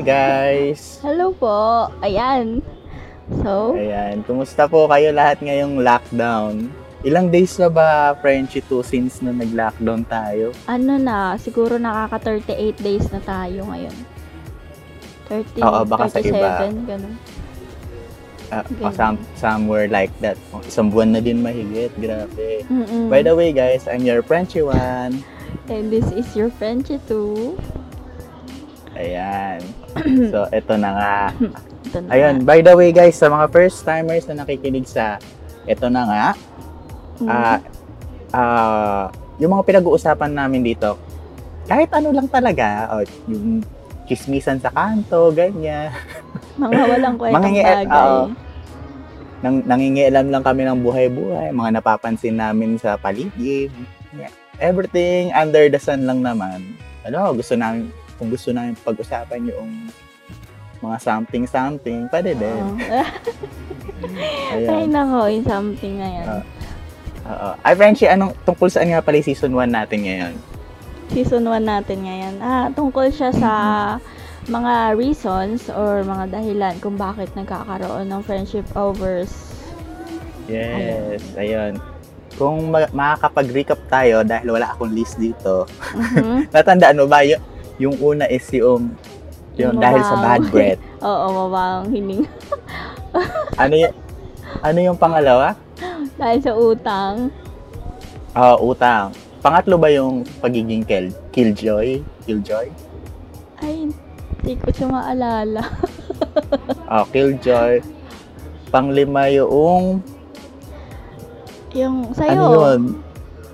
Hi guys! Hello po. Ayan. So, Ayan, kumusta po kayo lahat ngayong lockdown? Ilang days na ba, Frenchie, to since na nag-lockdown tayo? ano na, siguro nakaka 38 days na tayo ngayon. 30, Oo, baka sa 37, iba. ganun. Ah, Ganun. some- somewhere like that. Isang buwan na din mahigit, grabe. Mm-mm. By the way guys, I'm your Frenchie one. And this is your Frenchie too. Ayan. So, ito na nga. Ito na. Ayun, by the way guys, sa mga first timers na nakikinig sa ito na nga, Mm. ah ah, yung mga pinag-uusapan namin dito, kahit ano lang talaga, o yung chismisan sa kanto, ganyan. mga walang kwentang Mangingi- bagay. oo. Nang, nangingialam lang kami ng buhay-buhay, mga napapansin namin sa paligid. Yeah. Everything under the sun lang naman. Ano, gusto namin, kung gusto namin pag-usapan yung mga something-something, pwede din. Oo. Ay, Ayun. nako, yung something na yan. Ah. Oo. Ay, Frenchie, anong, tungkol saan nga pala yung season 1 natin ngayon? Season 1 natin ngayon. Ah, tungkol siya sa mga reasons or mga dahilan kung bakit nagkakaroon ng friendship overs. Yes, ayun. Kung ma- makakapag-recap tayo dahil wala akong list dito, Mhm. natandaan mo ba yung, yung una is yung, yung Yung dahil sa bad mabawang- breath. Oo, mabawang hining. Ano yung, ano yung pangalawa? Dahil sa utang. Ah, utang. Pangatlo ba yung pagiging kill, killjoy? Killjoy? Ay, hindi ko siya maalala. Ah, killjoy. Panglima yung, Yung sa'yo. ano yun?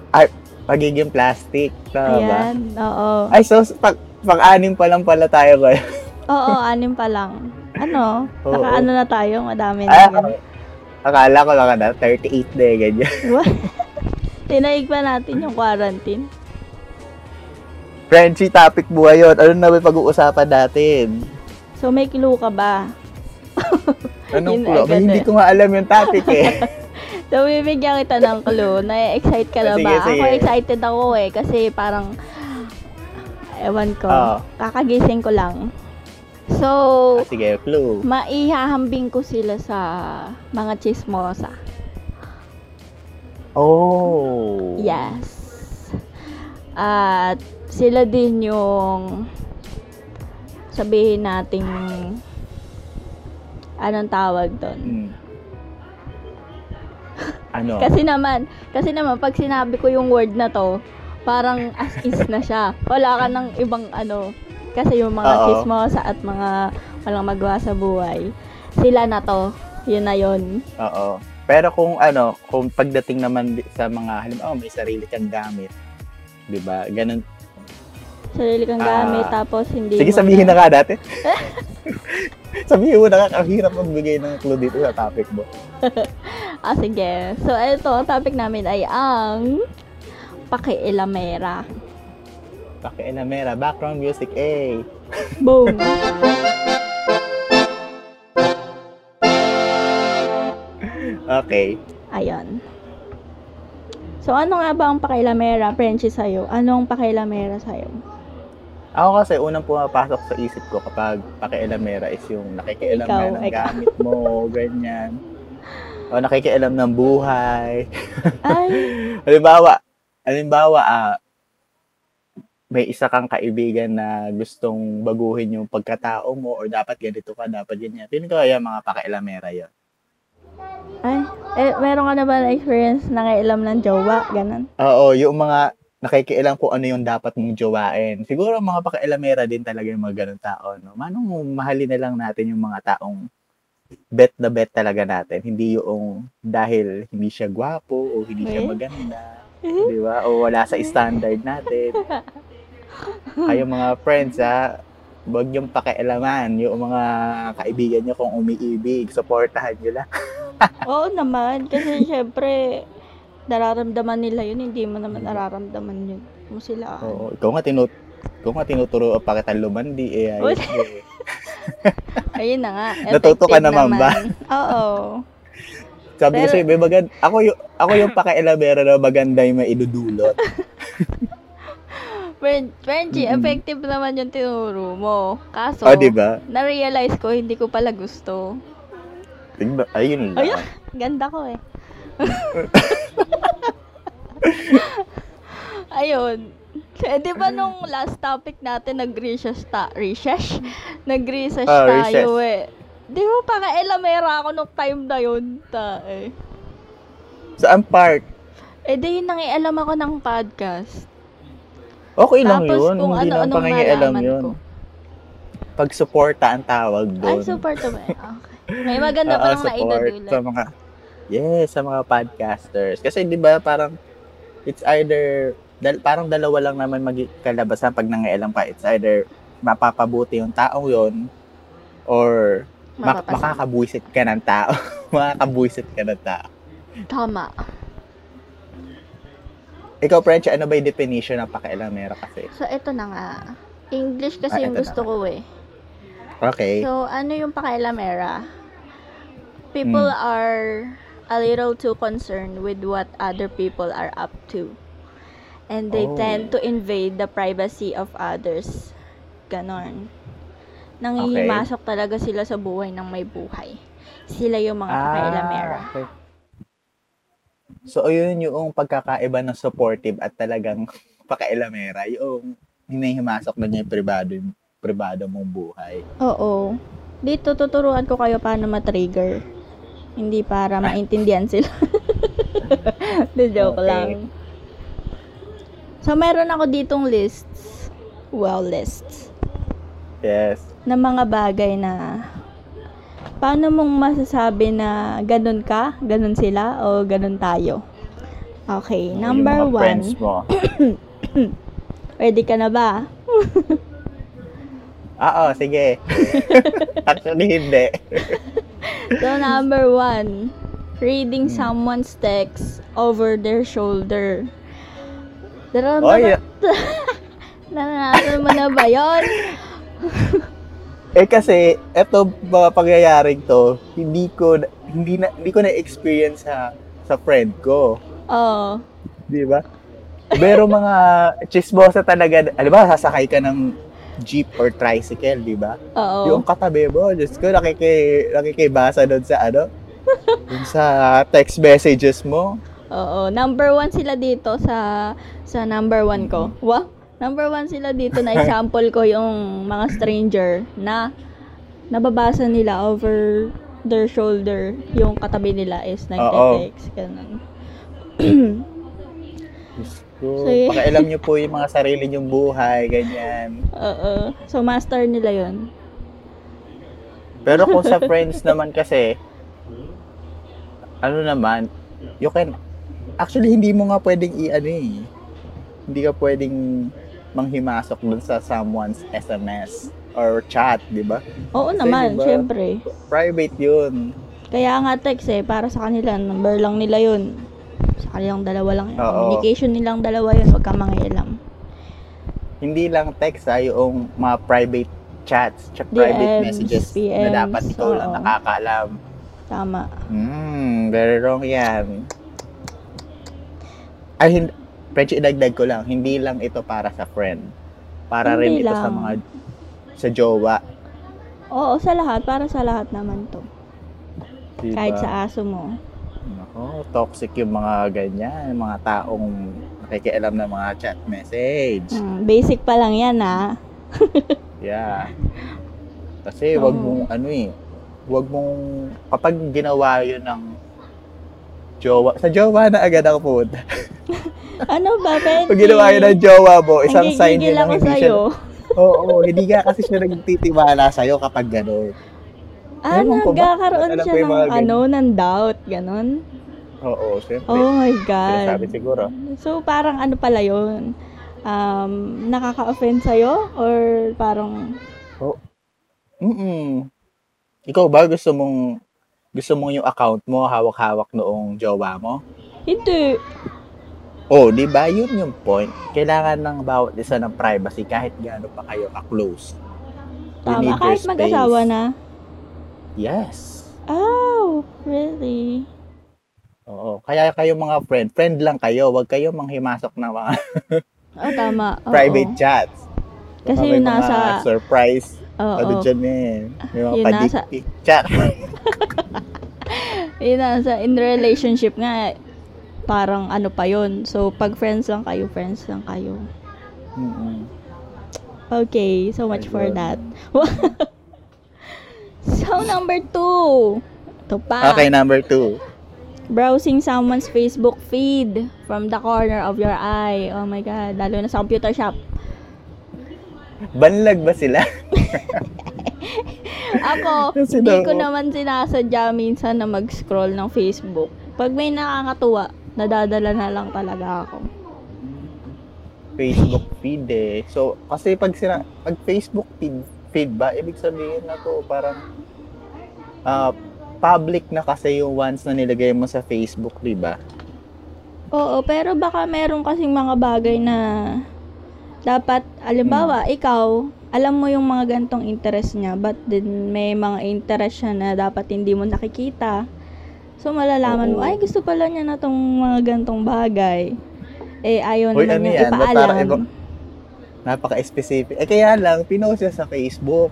Ay, pagiging plastic. Tama ba? Ayan, oo. Ay, so, pag, pag-anim pa lang pala tayo ngayon. Oo, anim pa lang. Ano? Oo. Naka ano na tayo, madami Ay, na. akala ko lang na, 38 na eh, ganyan. What? Tinaig pa natin yung quarantine. Frenchie, topic buhay yun. Ano na ba pag-uusapan natin? So, may clue ka ba? Anong clue? agad Hindi ko nga alam yung topic eh. So, bibigyan kita ng clue. Na-excite ka na Sige, ba? sige. Ako excited ako eh. Kasi parang, ewan ko, Oo. kakagising ko lang. So, Ah, sige, clue. maihahambing ko sila sa mga chismosa. Oh. Yes. At sila din yung sabihin nating anong tawag doon. Hmm. Ano? Kasi naman, kasi naman pag sinabi ko yung word na to, parang as is na siya. Wala ka ng ibang ano. Kasi yung mga Oo. chismosa at mga walang magawa sa buhay, sila na to. Yun na yun. Oo. Pero kung ano, kung pagdating naman sa mga, halimbawa may sarili kang gamit, di ba? Ganun. Sarili kang Ah. gamit, tapos hindi Sige, sabihin na nga dati. sabihin mo na nga, ang hirap magbigay ng clue dito sa topic mo. Ah, sige. So, ito, ang topic namin ay ang pakiilamera. Pakialamera, background music, eh. Boom! Okay. Ayun. So, ano nga ba ang pakiilamera, Frenchie, sa'yo? Anong pakiilamera sa'yo? Ako kasi unang pumapasok sa isip ko kapag pakialamera is yung nakikialam Ikaw, na ng ikaw. gamit mo, ganyan. O nakikialam ng buhay. Ay, halimbawa, halimbawa, ah, may isa kang kaibigan na gustong baguhin yung pagkatao mo or dapat ganito ka, dapat ganyan. Feeling ko kaya mga pakialamera yun. ay. Eh, meron ka na ba na experience na kailam ng jowa? Ganon. Oo, yung mga nakikialam kung ano yung dapat mong jowain. Siguro mga pakialamera din talaga yung mga ganun tao. No? Manong mahalin na lang natin yung mga taong bet na bet talaga natin. Hindi yung dahil hindi siya gwapo o hindi siya maganda. Di ba? O wala sa standard natin. Kayo mga friends, ha? Huwag yung pakialaman. Yung mga kaibigan nyo kung umiibig, supportahan nyo lang. Oo naman. Kasi, syempre, nararamdaman nila yun. Hindi mo naman nararamdaman yun. Mo sila. Oo, ikaw nga tinut ikaw nga tinuturo pa kita lumandi eh. ayos eh. Ayun na nga. Natuto ka Effective naman ba? Oo. Sabi ko sa'yo, "Be, magand- ako yung, ako yung pakialamera na maganda yung maidudulot. Frenchie, Mm-mm. effective naman yung tinuro mo. Kaso, Oh, di ba? na-realize ko, hindi ko pala gusto. Tignan, ayun lang. Ayun. Ganda ko eh. Ayun. Eh, di ba nung last topic natin, nag-recess ta- recess? Nag-recess Ah, tayo recess. eh. Di ba para elamera ako nung time na yun? Ta, eh. Saan part? Eh, di yun nangialam ako ng podcast. Okay lang Tapos yun. kung Hindi lang ano-anong pangingialam nalaman yun. ko. Pag-suporta ang tawag Ay, doon. super to ba? Okay. May maganda pa lang support naidudulot. Sa mga, yes, sa mga podcasters. Kasi di ba parang, it's either, dal, parang dalawa lang naman magkalabasan pag nangialam ka. It's either mapapabuti yung taong yon or mak- makakabuisit ka ng tao. makakabuisit ka ng tao. Tama. Ikaw, French, ano ba yung definition ng pakialamera kasi? So, ito na nga. English kasi Ah, yung gusto na. ko eh. Okay. So, ano yung pakailamera? People Hmm. are a little too concerned with what other people are up to. And they Oh. tend to invade the privacy of others. Ganon. Nangihimasok talaga sila sa buhay ng may buhay. Sila yung mga. Ah, okay. So, yun yung pagkakaiba ng supportive at talagang pakailamera. Yung hinihimasok na niya yung privado, yung privado mong buhay. Oo. Dito tuturuan ko kayo paano ma-trigger. Hindi para maintindihan sila. The joke Okay. lang. So, meron ako ditong lists. Wow, lists. Yes. Na mga bagay na paano mong masasabi na ganun ka, ganun sila, o ganun tayo. Okay, number yung mga one. mo. Ready ka na ba? Oo, sige. Actually, hindi. So, number one, reading Hmm. someone's text over their shoulder. Daram, Oy, Naranasan mo na ba yun? Eh kasi, eto mga pangyayaring to, hindi ko, hindi na, hindi ko na-experience sa, sa friend ko. Oo. Di ba? Pero mga chismosa talaga, alam ba, sasakay ka ng jeep or tricycle, di ba? Oo. Yung katabi mo, Diyos ko, nakiki, nakikibasa doon sa ano, dun sa text messages mo. Oo. Number one sila dito sa sa number one ko. Mm-hmm. Number one sila dito na example ko yung mga stranger na nababasa nila over their shoulder. Yung katabi nila is nagte-text. Ganun. Diyos ko, So, y- pakialam niyo po yung mga sarili niyong buhay, ganyan. Oo. So, master nila yun. Pero kung sa friends naman kasi, ano naman, you can, actually hindi mo nga pwedeng i-ano eh. Hindi ka pwedeng manghimasok dun sa someone's SMS or chat, di ba? Oo Kasi naman, diba, syempre. Private yun. Kaya nga text eh, para sa kanila, number lang nila yun. Sa kanilang dalawa lang yun. Oo. Communication nilang dalawa yun, huwag kang mangialam. Hindi lang text ha, yung mga private chats, tsaka private DMs, messages PMs, na dapat ikaw lang oo. nakakaalam. Tama. Hmm, very wrong yan. Ay, hindi, French, idagdag ko lang, hindi lang ito para sa friend. Para rin Hindi ito sa lang. mga, sa jowa. Oo, sa lahat. Para sa lahat naman to. Diba? Kahit sa aso mo. Nako, toxic yung mga ganyan, mga taong nakikialam ng mga chat message. Hmm, basic pa lang yan ah. Yeah. Kasi wag mong ano eh, wag mong kapag ginawa 'yun ng jowa, sa jowa na agad ako punta. Ano ba, Benji? Pag ginawa 'yun ng jowa mo, isang sign yun ako hindi siya. sa'yo. Oo, hindi ka kasi siya nagtitiwala sa iyo kapag gano'n. Ah, nagkakaroon siya ng ano, ng doubt. Ganon. Oo, syempre. Oh my God. Sinasabi siguro. So, parang ano pala yun? Um, nakaka-offend sa'yo? Or parang, Mm. Ikaw ba gusto mong gusto mong yung account mo hawak-hawak noong jowa mo? hindi. Oh, di ba? Yun yung point. Kailangan ng bawat isa ng privacy kahit gaano pa kayo ka-close. Tama. Kahit mag-asawa na. Yes. Oh, really? Oo. Kaya kayo mga friend, friend lang kayo. Huwag kayo manghimasok ng mga Oh, tama. Oo. private chats. Kasi Baka yung nasa- surprise Oo. ano dyan eh. May mga Yung nasa- pa-dick pic chat. Yun na, sa in relationship nga, parang ano pa yun. So, pag friends lang kayo, friends lang kayo. Mm-mm. Okay, so much for that. so, number two. Ito pa. Okay, number two. Browsing someone's Facebook feed from the corner of your eye. Oh my God. Lalo na sa computer shop. Banlag ba sila? Ako, hindi ko naman sinasadya minsan na mag-scroll ng Facebook. Pag may nakakatuwa, nadadala na lang talaga ako. Facebook feed eh. So, kasi pag sina pag Facebook feed, feed ba, ibig sabihin na to parang ah, public na kasi yung once na nilagay mo sa Facebook, di ba? Oo, pero baka meron kasing mga bagay na dapat, alimbawa, ikaw, alam mo yung mga gantong interest niya, but din may mga interest siya na dapat hindi mo nakikita. So, malalaman mo, Oo. ay, gusto pala niya na tong mga gantong bagay. Eh, ayaw Hoy, naman ano niya yan? Parang ipaalam. iba- Napaka-specific. Eh, kaya lang, pinost siya sa Facebook.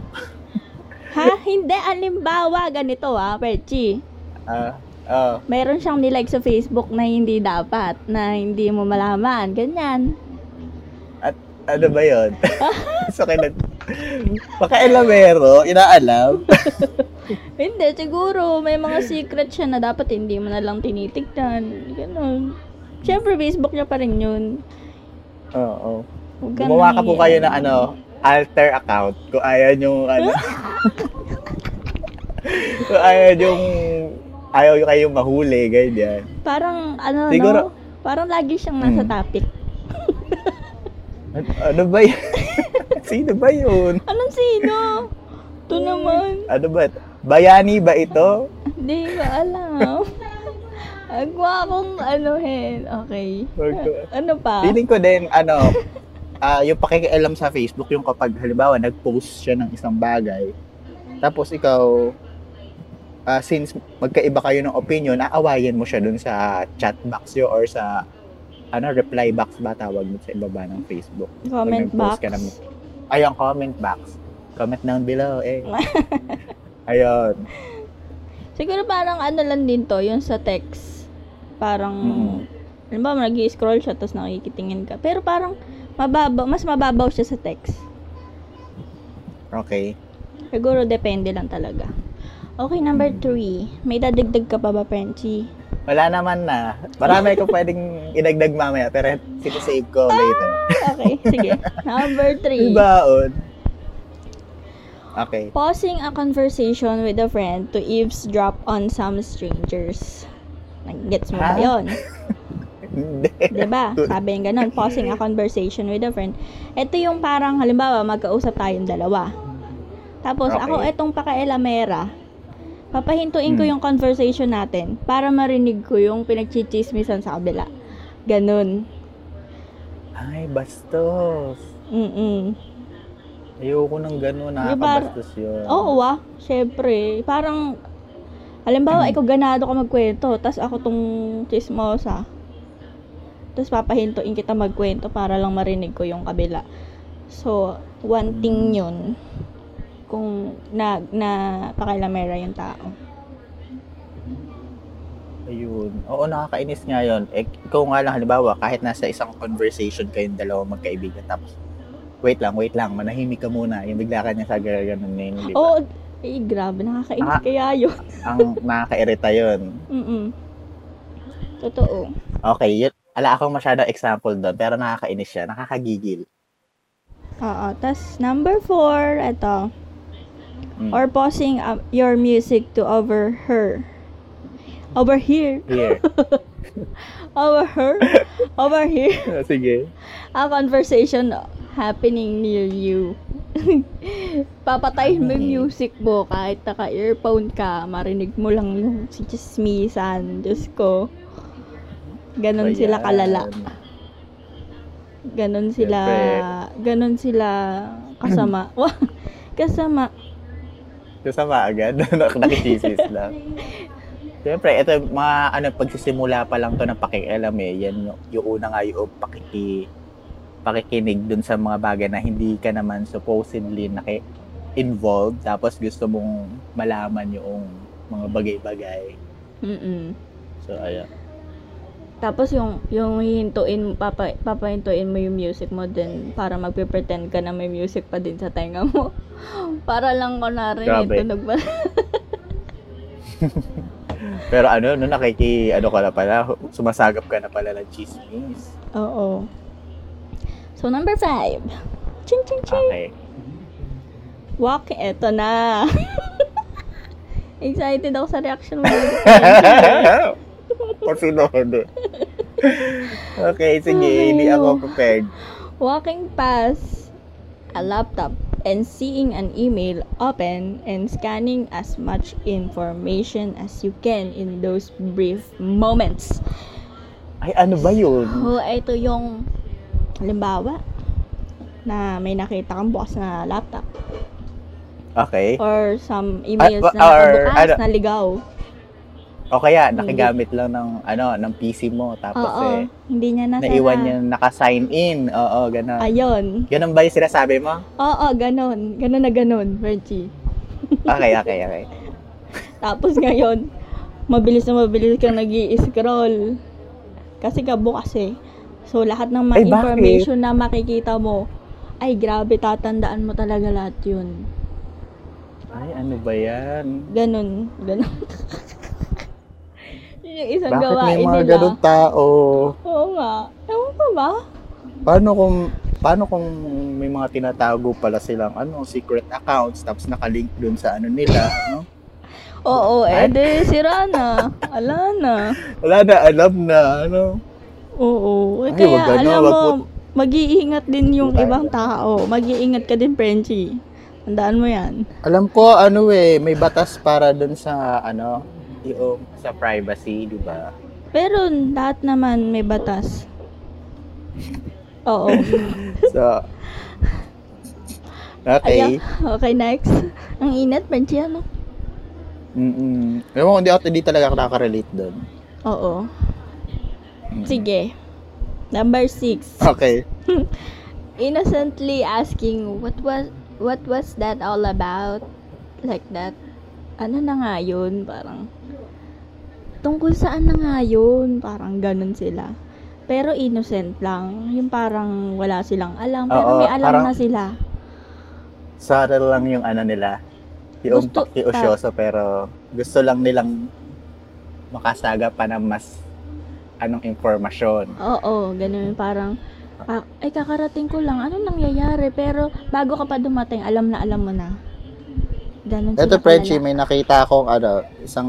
ha? Hindi, alimbawa, ganito ah, Perchi. Ah, ah, Meron siyang nilike sa Facebook na hindi dapat, na hindi mo malaman. Ganyan. Ano ba yun? so, kailan... Paka-elamero, inaalam. Hindi, siguro may mga secret siya na dapat hindi mo na lang tinitignan. Ganon. Siyempre, Facebook niya pa rin yun. Oo. Huwag ka Gumawa ka po kayo ng ano, alter account kung ayaw yung ano. kung ayaw yung ayaw yung kayong mahuli, ganyan. Parang, ano, Siguro- no? Parang lagi siyang nasa Hmm. topic. Ano, ano ba yun? Sino ba yun? Anong sino? Ito naman. Ano ba? Bayani ba ito? Hindi ko alam. Agwa akong anuhin. Okay. Wag ko. Ano pa? Feeling ko din, ano, ah yung pakikialam sa Facebook, yung kapag halimbawa nag-post siya ng isang bagay, tapos ikaw, ah, since magkaiba kayo ng opinion, aawayan mo siya dun sa chat box yo or sa ano reply box ba tawag mo sa ibaba ng Facebook. Comment box. ka ng, ay, ang comment box. Comment down below, eh. Ayun. Siguro parang ano lang din to, yung sa text. Parang, Mm. alam ba, nag-scroll siya, tapos nakikitingin ka. Pero parang, mababaw, mas mababaw siya sa text. Okay. Siguro depende lang talaga. Okay, number three. May dadagdag ka pa ba, Frenchie? Wala naman na. Marami ko pwedeng idagdag mamaya, pero sinisave ko later. Okay, sige. Number three. Baon. Okay. Pausing a conversation with a friend to eavesdrop on some strangers. Nag-gets mo ba yun? Hindi. Diba? Sabi yung ganun, pausing a conversation with a friend. Ito yung parang, halimbawa, magkausap tayong dalawa. Tapos, Okay. ako etong pakailamera, papahintuin ko Hmm. yung conversation natin para marinig ko yung pinagchichismisan sa kabila. Ganun. Ay, bastos. Mm-mm. Ayoko ng ba- nakakabastos yun. Oo ah, syempre. Parang, halimbawa, ikaw ganado ka magkwento, tas ako tong chismosa. Tapos papahintuin kita magkwento para lang marinig ko yung kabila. So, one thing yun. Kung na, na pakilamera yung tao. Ayun. Oo, nakakainis nga yun. Eh, ikaw nga lang, halimbawa, kahit nasa isang conversation kayong dalawa magkaibigan, tapos, wait lang, wait lang, manahimik ka muna. Yung bigla ka niya sa gano'n na yun, di ba? Oo, eh, grabe, nakakainit Ah. kaya yun. Ang nakakairita yun. Mm Totoo. Okay, yun. Ala akong masyadong example doon, pero nakakainis siya, nakakagigil. Oo. Tas, number four, ito. Mm. Or pausing up your music to overhear. Overhear. Here. Overhear. Overhear. Sige. A conversation happening near you. Papatayin mo yung music mo kahit naka-earphone ka, marinig mo lang yung si chismisan. Diyos ko. Ganon sila Ayan. kalala. Ganon sila, ganon sila kasama. Kasama. Kasama agad. Nakichismis lang. Siyempre, ito mga ano, pagsisimula pa lang to ng pakialam eh. Yan yung, yung una nga yung pakiki pakikinig dun sa mga bagay na hindi ka naman supposedly naki involved tapos gusto mong malaman yung mga bagay-bagay. Mm-mm. So, ayan. Tapos yung yung hihintuin papa papahintuin mo yung music mo din para magpe-pretend ka na may music pa din sa tenga mo. para lang kunwari may Grabe. tunog ba. Pero ano, no, nakiki, ano ka na pala, sumasagap ka na pala ng chismis. Oo. So number five. Ching ching ching. Okay. Walk, eto na. Excited ako sa reaction mo. Pasunod. okay, sige, Ay, hindi ako prepared. Walking past a laptop and seeing an email open and scanning as much information as you can in those brief moments. Ay, ano ba yun? Oh, ito yung halimbawa na may nakita kang bukas na laptop Okay. or some emails Ah, na or nakabukas ano- na ligaw. O kaya, nakigamit lang ng, ano, ng PC mo, tapos Oo, eh, hindi niya nasara. naiwan niya naka-sign in. Oo, gano'n. Ayun. Ganun ba yung sinasabi mo? Oo, ganon. Ganon na ganon, Reggie. Okay, okay, okay. Tapos ngayon, mabilis na mabilis kang nag scroll Kasi ka bukas eh. So, lahat ng mga Ay, bakit? information na makikita mo, ay grabe, tatandaan mo talaga lahat yun. Ay, ano ba yan? Ganon, ganon. Yun yung isang Bakit gawain may mga nila. ganun tao? Oo nga. Ewan ko ba? Paano kung paano kung may mga tinatago pala silang ano secret accounts tapos nakalink dun sa ano nila, no? Oo, eh, de, sira na. Ala na. Wala na alam na ano. Oo. Eh, Ay, kaya wag ganun, alam wag mo, mag-iingat din yung Wag ibang tao. Mag-iingat ka din, Frenchie. Tandaan mo yan. Alam ko ano eh, may batas para dun sa ano, yung sa privacy, di ba? Pero lahat naman may batas. Oo. So Okay. Ayan. Okay, next. Ang init, Frenchie, ano? Mm. Ewan ko, hindi ako hindi talaga ako nakaka-relate doon. Oo. Mm. Sige. Number six. Okay. Innocently asking, what was what was that all about? Like that. Ano na nga yun? Parang, tungkol saan na nga yun? Parang ganun sila. Pero innocent lang. Yung parang wala silang alam. Pero Oo, may alam parang- na sila. Subtle lang yung ano nila. Yung Gusto- pakiusyoso pero gusto lang nilang makasaga pa ng mas anong informasyon. Oo, ganun. Parang, ah, ay kakarating ko lang. Ano nangyayari? Pero bago ka pa dumating, alam na alam mo na. Ganun Ito, sila Frenchie, kalala. may nakita akong ano, isang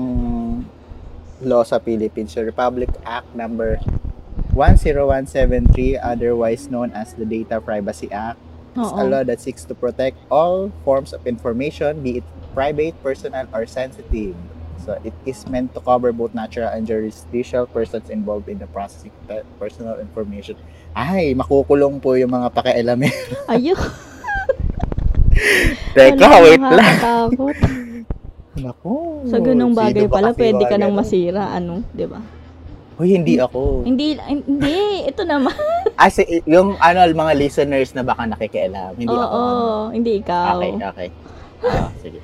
law sa Philippines, Republic Act number 10173, otherwise known as the Data Privacy Act. It's a law that seeks to protect all forms of information, be it private, personal, or sensitive. So it is meant to cover both natural and jurisdictional persons involved in the processing of pe- personal information. Ay, makukulong po yung mga pakialamin. Ayun. Teka, Wala, wait lang. Naku. Sa ganung bagay pala, pwede ka nang ganun? masira, ano, di ba? Uy, hindi ako. Hindi, hindi, ito naman. Si, yung ano, mga listeners na baka nakikialam. Hindi Oo, ako. ano. hindi ikaw. Okay, okay. Ah, sige.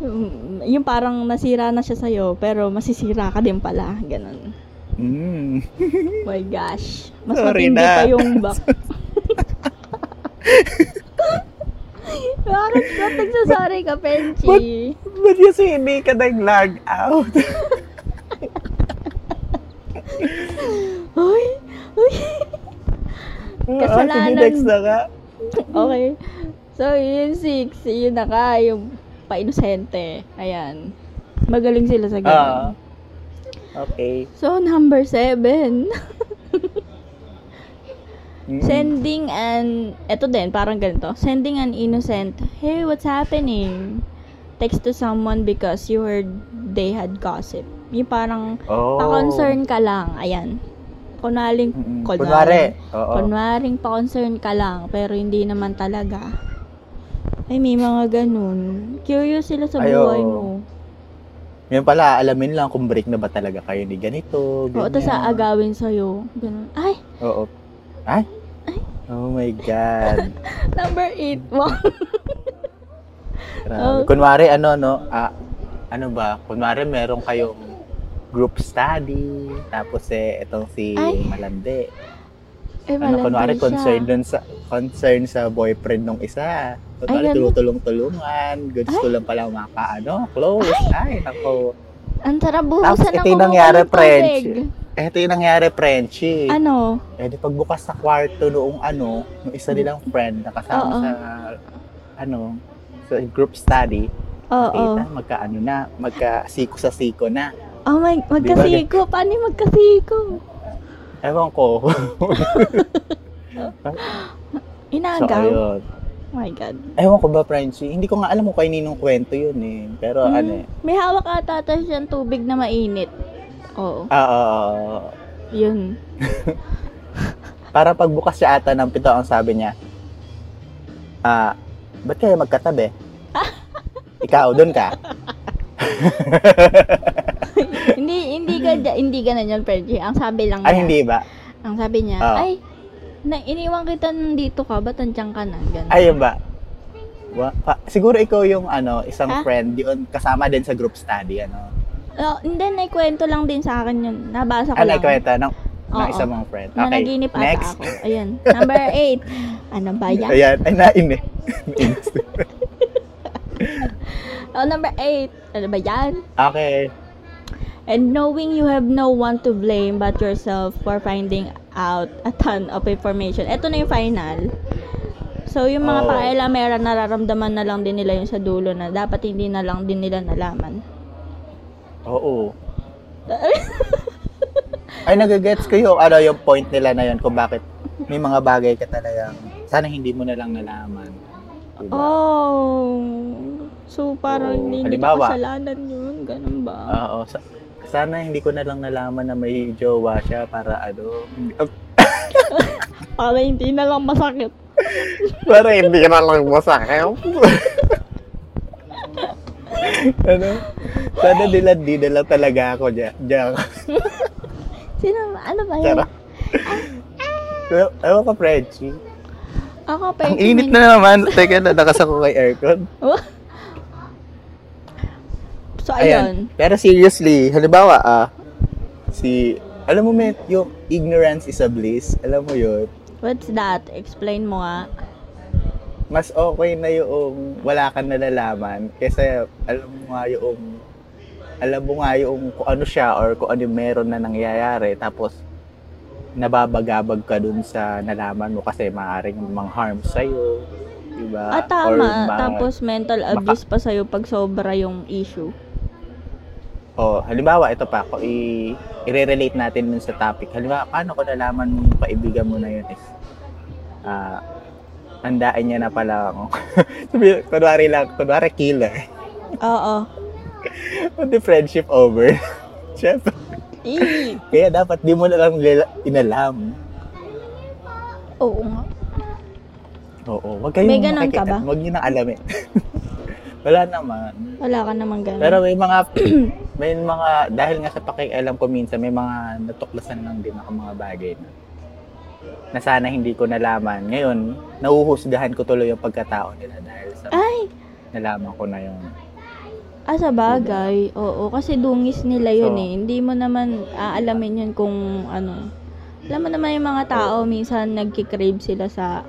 Yung parang nasira na siya sa'yo, pero masisira ka din pala. Ganon. Mm. My gosh. Mas Sorry matindi na. pa yung back. Bakit ba't nagsasorry ka, Penchi? Ba't kasi hindi ka nag-log out? Uy! Uy! Sige, Kasalanan. next na ka. Okay. So, yun six. Yun na ka, yung pa-inosente. Ayan. Magaling sila sa ganun. Okay. So, number seven. Mm. Sending an, eto din, parang ganito. Sending an innocent, hey, what's happening? Text to someone because you heard they had gossip. Yung parang, oh. pa-concern ka lang. Ayan. Kunaling, Mm-mm. kunwari. Oo. kunwaring pa-concern ka lang, pero hindi naman talaga. Ay, may mga ganun. Curious sila sa Ay, buhay mo. Yan pala, alamin lang kung break na ba talaga kayo ni ganito, Oo, tapos ganyan. aagawin sa'yo. Ganun. Ay, Oo. Ay? Oh my God. Number 8. Wow. Grabe. Oh. Kunwari, ano, no? Ah, ano ba? Kunwari, meron kayong group study. Tapos, eh, itong si Ay. Malande. Eh, Ano, kunwari, siya. concern dun sa, concern sa boyfriend nung isa. Kunwari, tulutulong-tulungan. Gusto lang pala makaano, close. Ay, ako. Ang sarap Tapos, buhusan ito ng yung nangyari, kumukulong tubig. Ito yung nangyari, Frenchie. Ano? Eh, di pagbukas sa kwarto noong ano, nung isa nilang friend na kasama Oo. sa, ano, sa group study, Oo. kita, magkaano na, magkasiko sa siko na. Oh my, magkasiko. Paano yung magkasiko? Ewan ko. so, Inagaw. ayun. oh my God. Ewan ko ba, Frenchie? Hindi ko nga alam kung kay ninong kwento yun eh. Pero Hmm. ano eh. May hawak ata tayo siyang tubig na mainit. Oo. Ah, ah, ah, ah. Yun. para pagbukas siya ata ng pito, ang sabi niya, ah, ba't kayo magkatabi? Ikaw, doon ka. hindi, hindi ka, hindi ganun yun, Freddy. Ang sabi lang Ay, niya. hindi ba? Ang sabi niya, Oo. ay, na, iniwan kita nandito ka, ba't nandiyan ka na? Ganun. Ayun ba? Wa- pa- siguro ikaw yung ano, isang Ha? friend yun, kasama din sa group study, ano? Oh, hindi, naikwento lang din sa akin yun. Nabasa ko Ano, lang. kwenta ng, ng Oo. isang mong friend. Na Okay, naginip ata next. ako. Ayan. Number 8. Ano ba yan? Ayan, ay nain eh. Oh, number 8. Ano ba yan? okay. And knowing you have no one to blame but yourself for finding out a ton of information. Ito na yung final. So, yung mga Oh. pakialamera, nararamdaman na lang din nila yung sa dulo na dapat hindi na lang din nila nalaman. Oo. Ay, nagagets ko yung, ano, yung point nila na yun kung bakit may mga bagay ka talagang sana hindi mo na lang nalaman. Diba? Oh. So, parang Oo. hindi, Halimbawa. ka kasalanan yun. Ganun ba? Oo. Sa- sana hindi ko na lang nalaman na may jowa siya para ano, Para hindi na lang masakit. para hindi na lang masakit. ano? Sana nila di na lang talaga ako dyan. dyan. Sino? Ano ba yun? Tara. Ew- Ewan ko, Frenchie. Ako, pa Ang init na naman. Teka na, nakasako kay aircon. So, ayun. Pero seriously, halimbawa, ah, si, alam mo, met, yung ignorance is a bliss. Alam mo yun? What's that? Explain mo nga. Mas okay na yung wala kang nalalaman kaysa alam mo nga yung alam mo nga yung kung ano siya or kung ano yung meron na nangyayari tapos nababagabag ka dun sa nalaman mo kasi maaaring mang harm sa'yo. Diba? Ah, Or tama. ma- Tapos mental abuse pa sa'yo pag sobra yung issue. Oh, halimbawa, ito pa, kung i- i-relate natin dun sa topic. Halimbawa, paano ko nalaman mong kaibigan mo na yun is, ah, tandaan niya na pala ako. Kunwari lang, kunwari killer. Oo. Pati friendship over. Siyempre. Kaya dapat di mo na lang inalam. Oo nga. Oo, wag kayong May ganun ka ba? Wag niyo nang alamin. Wala naman. Wala ka naman ganun. Pero may mga may mga dahil nga sa pakialam ko minsan may mga natuklasan lang din ako mga bagay na na sana hindi ko nalaman. Ngayon, nahuhusgahan ko tuloy yung pagkatao nila dahil sa Ay! nalaman ko na yun. Ah, sa bagay. Oo, kasi dungis nila yun So, eh. Hindi mo naman aalamin yun kung ano. Alam mo naman yung mga tao, minsan nagkikrave sila sa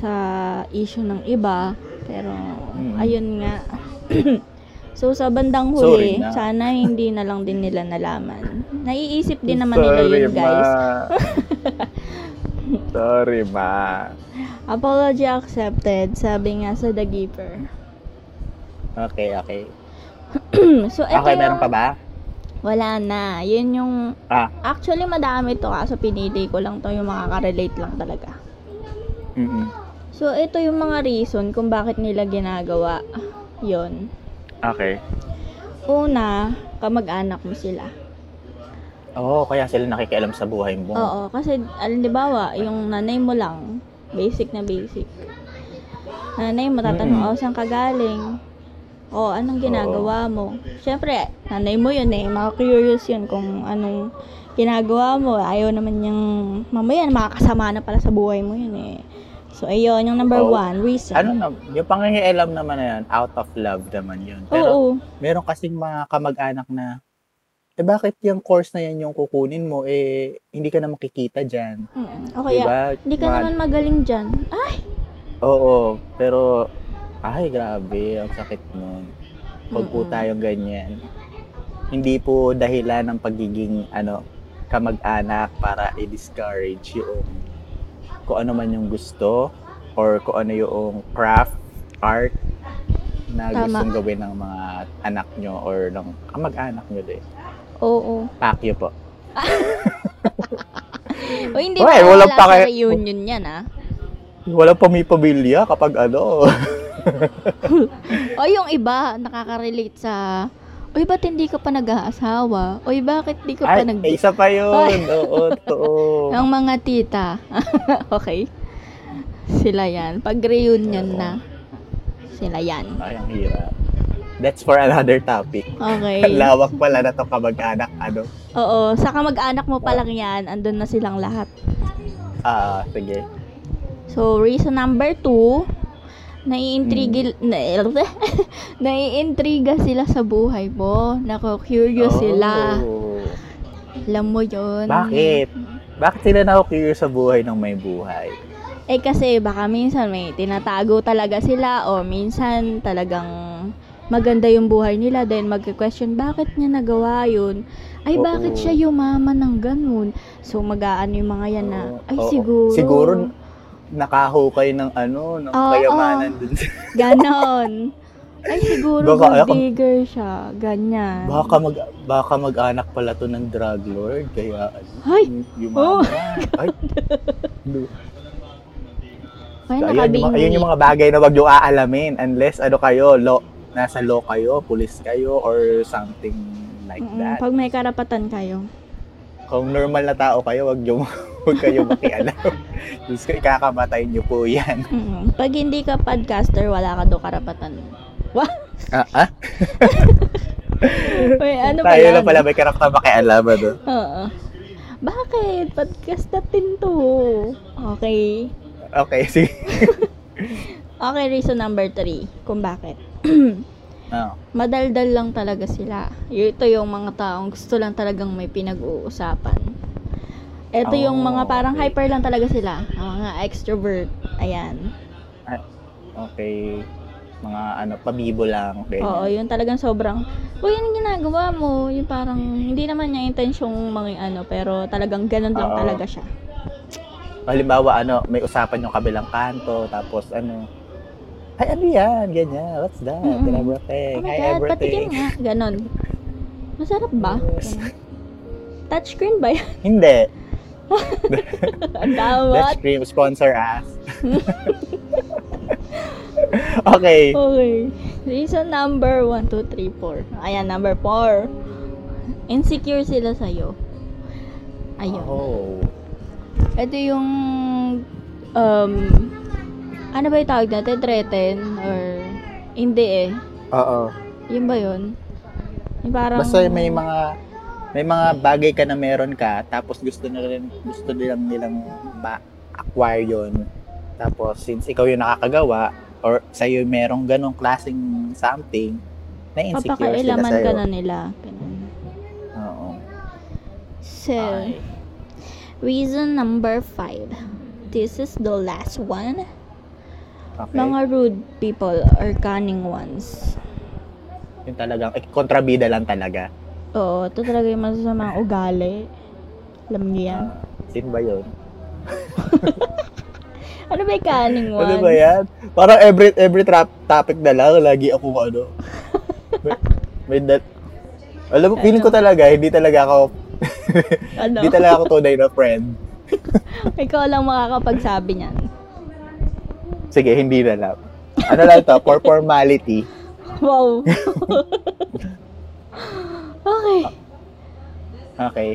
sa issue ng iba. Pero, Mm. ayun nga. so, sa bandang Sorry huli, na. sana hindi na lang din nila nalaman. Naiisip din naman nila yun, guys. Sorry, ma. Apology accepted, sabi nga sa The Giver. Okay, okay. so, eto Okay, yung... meron pa ba? Wala na. Yun yung... Ah. Actually, madami to kaso pinili ko lang to yung makaka-relate lang talaga. mm So, ito yung mga reason kung bakit nila ginagawa yon Okay. Una, kamag-anak mo sila. Oo, kaya sila nakikialam sa buhay mo. Oo, kasi, ba, yung nanay mo lang, basic na basic. Nanay mo, tatanong, Mm. oh, saan ka galing? Oh, anong ginagawa mo? Siyempre, nanay mo yun eh, mga curious yun kung anong ginagawa mo, ayaw naman yung, mamaya, makakasama na pala sa buhay mo yun eh. So, ayun, yung number Oh. one, reason. Ano na, yung pangingialam naman na yan, out of love naman yun. Pero Oo. meron kasing mga kamag-anak na, eh bakit yung course na yan yung kukunin mo, eh hindi ka na makikita dyan. Mm. O kaya, diba? hindi ka Mga- naman magaling dyan. Ay! Oo, pero, ay grabe, ang sakit nun. Huwag po tayong ganyan. Hindi po dahilan ng pagiging, ano, kamag-anak para i-discourage yung kung ano man yung gusto or kung ano yung craft, art na Tama. gustong gawin ng mga anak nyo or ng kamag-anak nyo din. Oo. Pakyo po. O hindi Uy, walang wala sa pake- reunion yan, ah? Walang pamipamilya kapag ano. O yung iba, nakaka-relate sa, Uy, ba't hindi ka pa nag-aasawa? Uy, bakit di ka pa Ay, nag... eh, isa pa yun. Oo, totoo. Ang mga tita. okay. Sila yan. Pag reunion Oo. na, sila yan. Ay, ang hirap. That's for another topic. Okay. Lawak pala na to kamag-anak. Ano? Oo, sa kamag-anak mo pa lang yan, andun na silang lahat. Ah, sige. So, reason number two, naiintriga, na, naiintriga sila sa buhay mo. Nako, curious sila. Oh. Alam mo yun. Bakit? Bakit sila na-curious sa buhay ng may buhay? Eh kasi baka minsan may tinatago talaga sila o minsan talagang maganda yung buhay nila then magka-question bakit niya nagawa yun ay Oo. bakit siya yumaman ng ganun so mag-aano yung mga yan na Oo. ay Oo. siguro Siguro nakahukay ng ano, ng Oo. kayamanan dun sa... ganon ay siguro Baka- gold digger siya ganyan Baka mag baka mag-anak pala to ng drug lord kaya ano, Ay! yung Oh. Ay. Lu- ay Ayun, yung, nakabingi mga- ayun yung mga bagay na wag yung aalamin unless ano kayo, law, nasa law kayo, police kayo or something like Mm-mm, that. pag may karapatan kayo Kung normal na tao kayo, wag yung wag kayo makialam. Diyos ko, ikakamatay niyo po yan. Mm-mm. pag hindi ka podcaster wala ka do karapatan Ah, ah? Uy, ano ba Tayo yan? lang pala may karakter makialam, ano? Oo. Bakit? Podcast natin to. Okay. Okay, sige. Okay, reason number three. Kung bakit. Ah, Madaldal lang talaga sila. Ito yung mga taong gusto lang talagang may pinag-uusapan. Ito yung Oh, mga parang okay. hyper lang talaga sila. Mga extrovert. Ayan. okay. Mga ano, pabibo lang. ganyan. Oo, yun talagang sobrang, uy, yung ginagawa mo, yung parang, hindi naman niya intensyong mga ano, pero talagang ganun lang Oo. talaga siya. Halimbawa, ano, may usapan yung kabilang kanto, tapos ano, ay, ano yan? Ganyan. What's that? Mm-mm. And Oh everything. my Hi, God, everything. patikim nga. Ganon. Masarap ba? Yes. Touchscreen ba yan? Hindi. Dawat. cream sponsor us. okay. Okay. Reason number 1, 2, 3, 4. Ayan, number 4. Insecure sila sa'yo. Ayun. Oh. Ito yung, um, ano ba yung tawag natin? Threaten? Or, hindi eh. Oo. Yun ba yun? Yung parang, Basta may mga may mga bagay ka na meron ka tapos gusto na rin gusto nilang nilang ma-acquire yun. Tapos since ikaw yung nakakagawa or sa iyo merong ganong klaseng something na insecure sila papakailaman sa ka na nila. Ganun. Oo. So, Ay. reason number 5. This is the last one. Okay. Mga rude people or cunning ones. Yung talagang eh, kontrabida lang talaga. Oo, ito talaga yung masasamang ugali. Alam niyo yan. Sino ba yun? Ano ba yung cunning ones? Ano ba yan? Parang every every trap topic na lang lagi ako ano. may, may that, alam mo, feeling ko talaga, hindi talaga ako, Ano? hindi talaga ako tunay na friend. Ikaw lang makakapagsabi niyan. Sige, hindi na lang. Ano lang to, for formality. Wow. okay. Okay.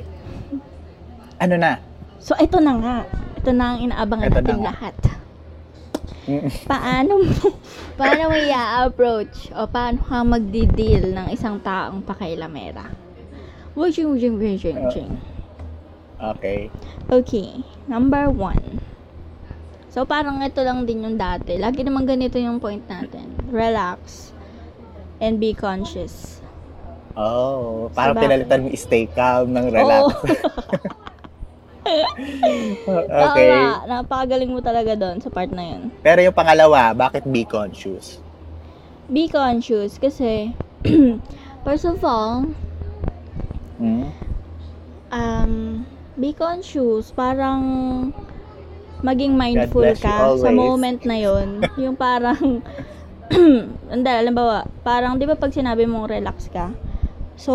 Ano na? So, ito na nga. Ito na ang inaabangan Ito na natin nga. lahat. Mm. Paano mo, paano mo i-approach o paano ka magdi-deal ng isang taong pakailamera? Wujing, wujing, wujing, wujing. Okay. Okay, number one. So, parang ito lang din yung dati. Lagi naman ganito yung point natin. Relax and be conscious. Oh, parang Sabagay. pinalitan mo stay calm ng relax. Oo. okay. Tama. Napakagaling mo talaga doon sa part na yun. Pero yung pangalawa, bakit be conscious? Be conscious kasi, first of all, Hmm? um, be conscious. Parang maging mindful ka sa always. moment na yon Yung parang, hindi, alam ba, parang, di ba pag sinabi mong relax ka, so,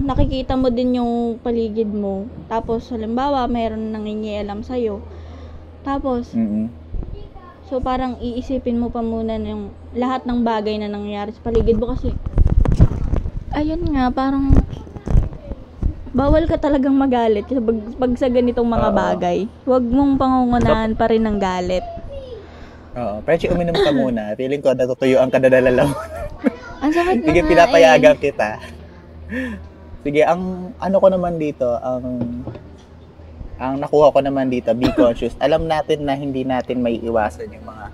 nakikita mo din yung paligid mo. Tapos, halimbawa, mayroon nangingialam sa'yo. Tapos, Mm-mm. So parang iisipin mo pa muna yung lahat ng bagay na nangyayari sa paligid mo kasi ayun nga parang bawal ka talagang magalit pag, pag sa ganitong mga Oo. bagay. Huwag mong pangungunahan pa rin ng galit. Oo. Pero uminom ka muna. Feeling ko natutuyuan ka na nalalaw. Ang sakit na Sige, pinapayagan kita. Sige, ang ano ko naman dito, ang ang nakuha ko naman dito, be conscious. Alam natin na hindi natin may iwasan yung mga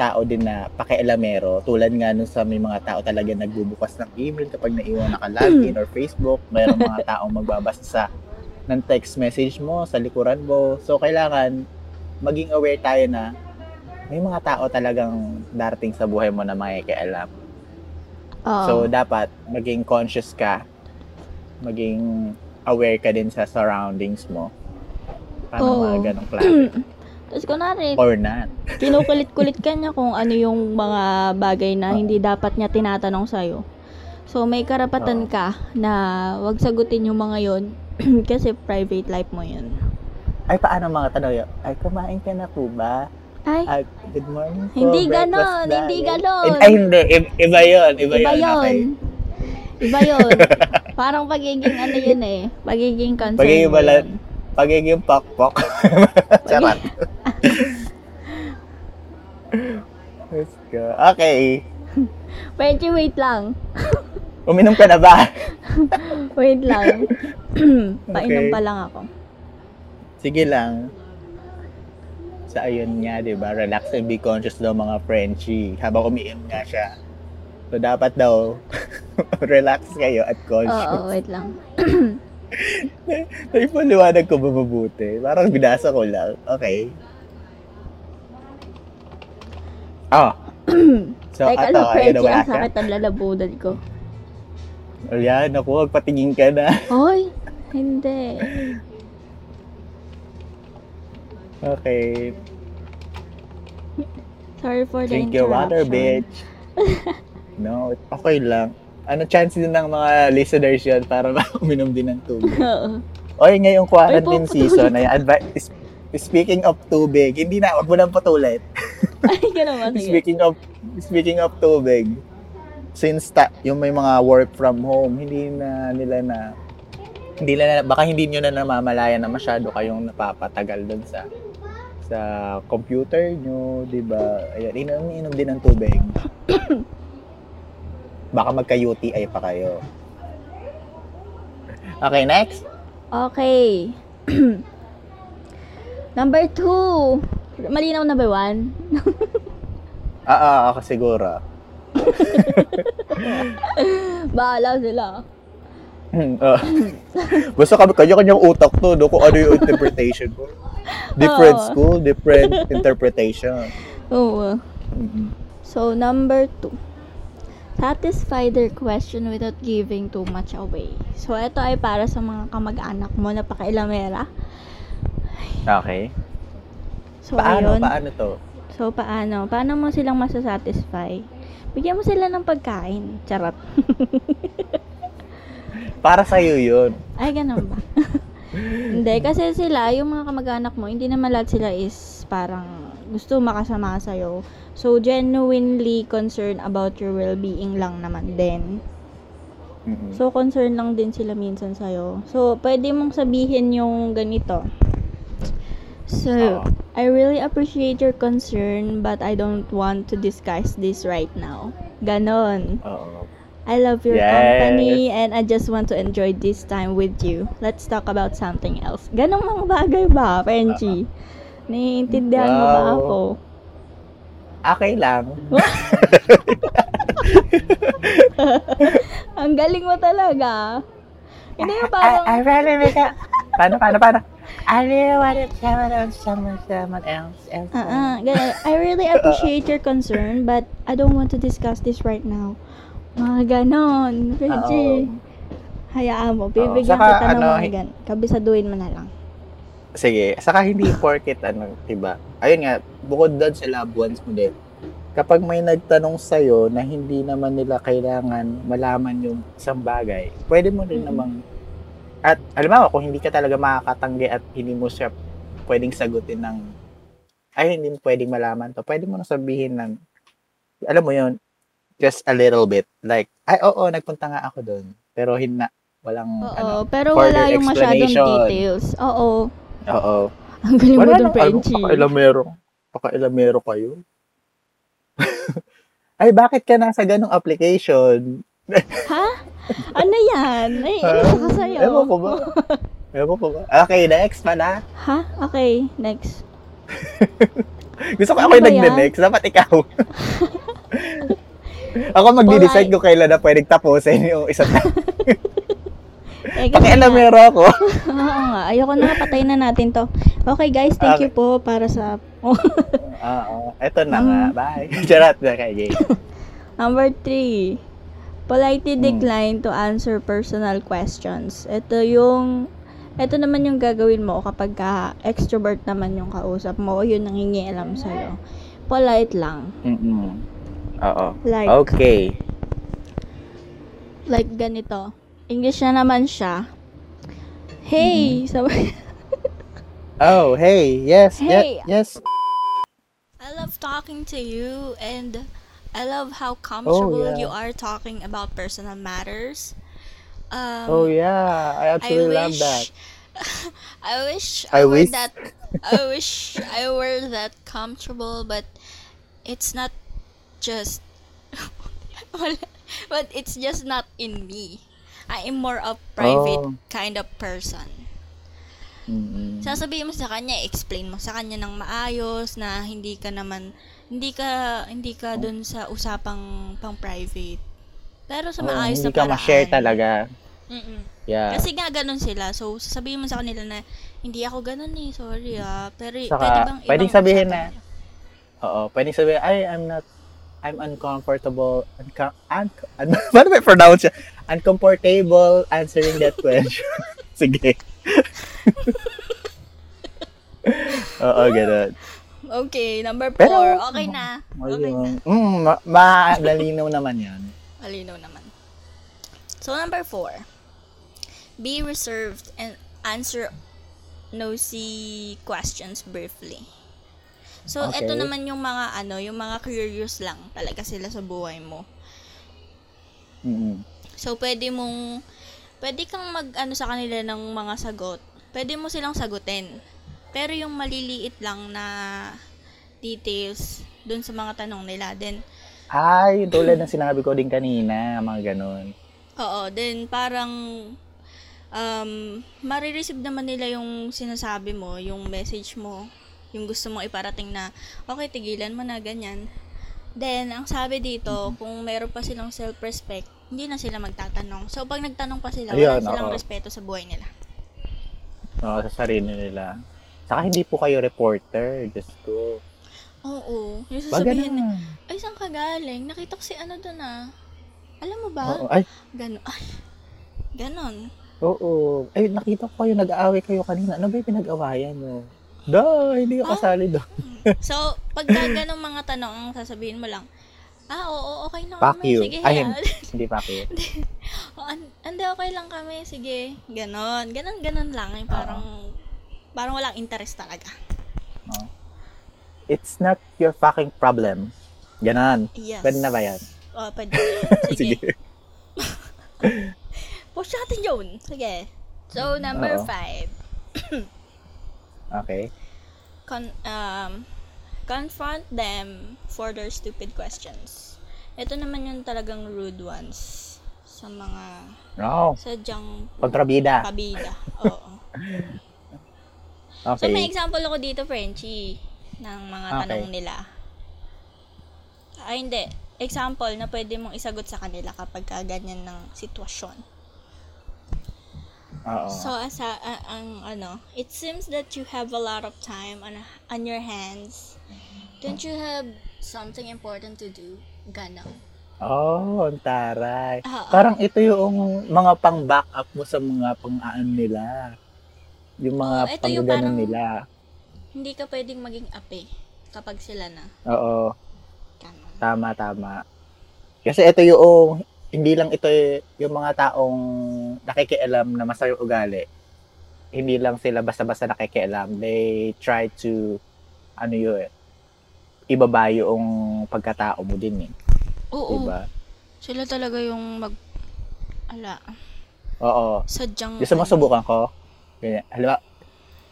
tao din na pakialamero. Tulad nga nun sa may mga tao talaga nagbubukas ng email kapag naiwan naka-login or Facebook. Mayroong mga taong magbabasa sa ng text message mo sa likuran mo. So, kailangan maging aware tayo na may mga tao talagang darating sa buhay mo na makikialam. Oo. So, dapat maging conscious ka. Maging aware ka din sa surroundings mo. Paano Oo. mga ganong klase? Tapos kunwari, Or not. kinukulit-kulit ka niya kung ano yung mga bagay na hindi dapat niya tinatanong sa'yo. So, may karapatan ka na wag sagutin yung mga yon kasi private life mo yun. Ay, paano mga tanong yun? Ay, kumain ka na po ba? Ay, Ay, good morning po. Hindi ganon, hindi ganon. Ay, hindi. Iba yun. Iba, iba yun. yun. Iba yun. Parang pagiging ano yun eh. Pagiging concern Pagiging mo bala- yun. Pagiging pakpok. Charot. Let's go. Okay. Pwede wait lang. Uminom ka na ba? Wait lang. Painom Okay. pa lang ako. Sige lang. Sa ayun nga, di ba? Relax and be conscious daw mga Frenchie. Habang umiinom nga siya. So, dapat daw, relax kayo at conscious. Oo, wait lang. Ay, paliwanag ko ba mabuti? Parang binasa ko lang. Okay. Oh. So, Teka ato, lang, ayun na wala ang sakit ang lalabudan ko. Ayan, naku, magpatingin ka na. Hoy, hindi. Okay. Sorry for the Drink your water, bitch. No, okay lang. Ano chance din ng mga listeners yun para uminom din ng tubig. Oo. Oy, ngayong quarantine puputulin. season, ay advice, speaking of tubig, hindi na, wag mo nang patulit. Ay, ganun ba? Speaking of, speaking of tubig, since ta, yung may mga work from home, hindi na nila na, hindi na, baka hindi nyo na namamalaya na masyado kayong napapatagal dun sa sa computer nyo, di ba? Ayan, inom, inom din ng tubig. baka magka-UTI pa kayo. Okay, next. Okay. Number two. Malinaw na ba one? Ah, ah, ako siguro. Bahala sila. Basta kami, kanya-kanyang utak to, no? kung ano yung interpretation mo. Different Oo. school, different interpretation. Oo. Mhm. So, number two. Satisfy their question without giving too much away. So, ito ay para sa mga kamag-anak mo na pakailamera. Okay. So, Paano, ayun. paano to? So, paano? Paano mo silang masasatisfy? Bigyan mo sila ng pagkain. Charot. Para sa'yo yun. Ay, ganun ba? hindi, kasi sila, yung mga kamag-anak mo, hindi naman lahat sila is parang gusto makasama sa'yo. So, genuinely concerned about your well-being lang naman din. Mhm. So, concerned lang din sila minsan sa'yo. So, pwede mong sabihin yung ganito. So, Oo. I really appreciate your concern, but I don't want to discuss this right now. Ganon. Oo. I love your Yes. company and I just want to enjoy this time with you. Let's talk about something else. Ganong mga bagay ba, Frenchie? Naiintindihan mo ba Wow. ako? Okay lang. Ang galing mo talaga. Hindi yung parang, I, I really make a... Paano, paano, paano? I really wanted someone else, someone, someone else, else. Ah, ah, ganun. I really appreciate your concern, but I don't want to discuss this right now. Mga ganon. Reggie. Hayaan mo. Bibigyan Saka, kita ng ano, mga gan. Kabisaduhin mo na lang. Sige, saka hindi porket ano, 'di ba? Ayun nga, bukod doon sa loved ones mo din. Kapag may nagtanong sa na hindi naman nila kailangan malaman yung isang bagay, pwede mo rin namang at alam mo kung hindi ka talaga makakatanggi at hindi mo siya pwedeng sagutin ng ay hindi mo pwedeng malaman to. Pwede mo na sabihin ng alam mo yun, just a little bit. Like, ay oo, nagpunta nga ako doon. Pero hindi walang Oo, ano. pero wala yung masyadong details. Oo. Oo. Ang galing mo dun, nang ano, pakailamero. Pakailamero kayo. Ay, bakit ka nasa ganong application? Ha? Ano yan? Ay, ano ka sa'yo? Ewan ko ba? Ewan ko ba? Okay, next pala. Ha? Okay, next. Gusto ko Ano ako yung nagde-next. Dapat ikaw. ako magdi-decide kung kailan na pwedeng tapusin yung isa na. Eh, kasi nga- Pakialamero ako. Oo nga. Ayoko na. Patay na natin to. Okay, guys. Thank Okay. you po para sa... Oh. Oo. Eto na Um, nga. Bye. Charot na kay Jay. Number three. Politely Hmm. decline to answer personal questions. Ito yung... Ito naman yung gagawin mo kapag ka extrovert naman yung kausap mo o yun nangingialam sa'yo. Polite lang. Mm-mm. Oo. Like, Okay. like ganito. English na naman siya. Hey! Sabi, Oh, hey. Yes. Hey. ye- yes. I love talking to you and I love how comfortable Oh, yeah. you are talking about personal matters. Um, Oh, yeah. I absolutely love that. I wish I I, were wish. that I wish I were that comfortable, but it's not just but it's just not in me. I am more a private Oh. kind of person. Mm-mm. Sasabihin mo sa kanya, explain mo sa kanya ng maayos na hindi ka naman hindi ka hindi ka dun sa usapang pang private. Pero sa maayos hindi na ka paraan. ma-share talaga. Mm-mm. Yeah. Kasi nga ganun sila. So sasabihin mo sa kanila na hindi ako ganun eh, sorry ah. Pero Saka, pwede bang pwedeng sabihin na? Oo, pwedeng sabihin, ay, I'm not, I'm uncomfortable, unco- un- un- paano ba pronounce siya? Uncomfortable answering that question. Sige. Oo, ganun. Okay, number Pero- four. okay na. Okay na. Mm, ma- malinaw naman yan. Malinaw naman. So, number four. Be reserved and answer nosy questions briefly. So, Okay. eto naman yung mga ano, yung mga curious lang talaga sila sa buhay mo. Mm-mm. So, pwede mong, pwede kang mag, ano sa kanila ng mga sagot. Pwede mo silang sagutin. Pero yung maliliit lang na details dun sa mga tanong nila. Then, Ay, tulad ng sinabi ko din kanina, mga ganun. Oo, then parang um, marireceive naman nila yung sinasabi mo, yung message mo, yung gusto mong iparating na, okay, tigilan mo na, ganyan. Then, ang sabi dito, kung meron pa silang self-respect, hindi na sila magtatanong. So, pag nagtanong pa sila, wala Ayun, silang oo. respeto sa buhay nila. Oo, sa sarili nila. Saka hindi po kayo reporter, just go. Oo. Yung sasabihin, ganun. ay, saan ka galing? Nakita ko si ano doon ah. Alam mo ba? Oo, ay, Ganon. Ay, ganon. oo. Ay, nakita ko kayo, nag-aaway kayo kanina. Ano ba yung pinag-awayan nyo? Da, hindi ka Ah? kasali doon. So, pagka ganong mga tanong ang sasabihin mo lang, ah, oo, okay Fuck kami. you. Sige, Ay, hayaan. Hindi pa kayo. oh, an- hindi, okay lang kami. Sige, ganon. Ganon, ganon lang. Yung parang, parang walang interest talaga. It's not your fucking problem. Ganon. Yes. Pwede na ba yan? Oh, pwede. Sige. Push natin yun. Sige. So, number Oo. five. Okay. Con- um, confront them for their stupid questions. Ito naman yung talagang rude ones. sa mga No. sadyang Kontrabida. kabida. Oo. So, Okay. may example ako dito, Frenchie, ng mga Okay. tanong nila. Ay, hindi. Example na pwede mong isagot sa kanila kapag ka ganyan ng sitwasyon. Oo. So, as a, a- ang ano, it seems that you have a lot of time on, on your hands. Don't you have something important to do? Ganon. Oh, ang taray. Oo. Parang ito yung mga pang-backup mo sa mga pang-aan nila. Yung mga Oo, ito yung parang- nila. Hindi ka pwedeng maging ape kapag sila na. Oo, tama, tama. Kasi ito yung, hindi lang ito y- yung mga taong nakikialam na masaya ugali. Hindi lang sila basta-basta nakikialam. They try to, ano yun, ibaba yung pagkatao mo din eh. Oo. Diba? Sila talaga yung mag... Ala. Oo. Sadyang... Gusto mo subukan ko? Ganyan. Halimbawa,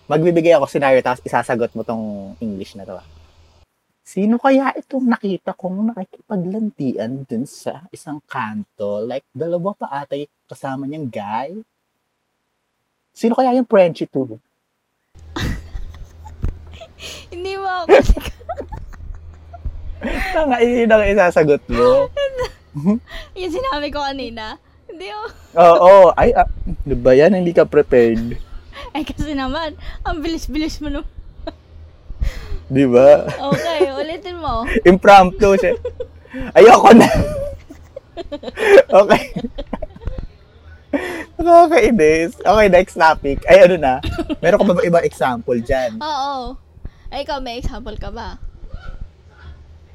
magbibigay ako scenario tapos isasagot mo tong English na to. ah. Sino kaya itong nakita kong nakikipaglantian dun sa isang kanto? Like, dalawa pa ata kasama niyang guy? Sino kaya yung Frenchie to? Hindi mo ako. Tanga, yun ang isasagot mo. yung sinabi ko kanina. Hindi oh. Oo, ay, ah, ano ba yan? Hindi ka prepared. Ay kasi naman, ang bilis-bilis mo no. Di ba? Okay, ulitin mo. Impromptu siya. Ayoko na. okay. Nakakainis. Okay, next topic. Ay, ano na? Meron ka ba ba ibang example dyan? Oo. Ay, ikaw, may example ka ba?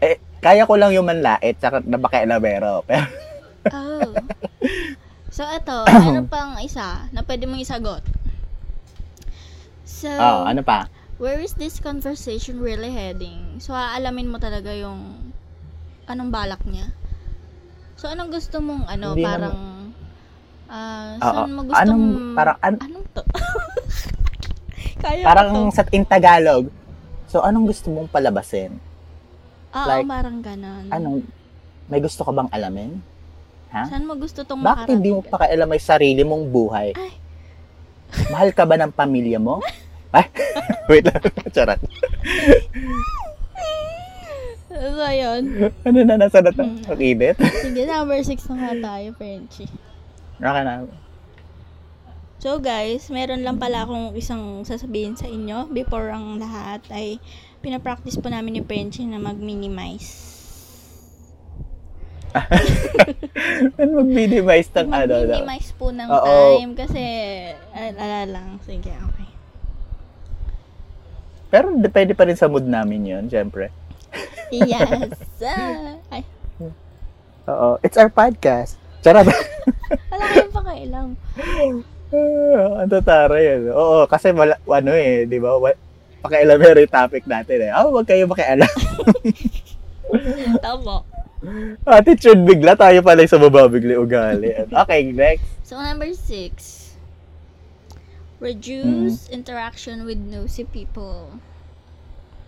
Eh, kaya ko lang yung manlait tsaka nabakialamero. Pero, Oh. So, ito, meron pang isa na pwede mong isagot. So, oh, ano pa? Where is this conversation really heading? So, aalamin mo talaga yung anong balak niya. So, anong gusto mong, ano, Hindi parang, ah, Oo. saan mo gusto Anong, mong, parang, an- anong to? Kaya parang to. sa in Tagalog. So, anong gusto mong palabasin? Oo, like, parang ganon. Anong, may gusto ka bang alamin? Ha? Saan mo gusto tong Bakit hindi mo makarating? pakialam may sarili mong buhay? Ay. Mahal ka ba ng pamilya mo? Ay, wait lang. Charot. So, yun. Ano na, nasa na to? Ang init? Sige, number 6 na nga tayo, Frenchie. Okay na. So guys, meron lang pala akong isang sasabihin sa inyo before ang lahat ay pinapractice po namin ni Frenchie na mag-minimize. Ano mag-minimize ng ano? no? Mag-minimize po ng Oo. time kasi al- ala lang. Sige, okay. Pero depende pa rin sa mood namin yun, syempre. Yes. Ay, Oo. It's our podcast. Charot. wala kayong pakailang. Ah, Ang tatara yun. Oo, kasi wala, ano eh, di ba? Pakialamero yung topic natin eh. Oh, wag kayo makialam. Tama. Attitude bigla, tayo pala yung sa yung ugali. Okay, next. So, number 6. Reduce Mm. interaction with nosy people.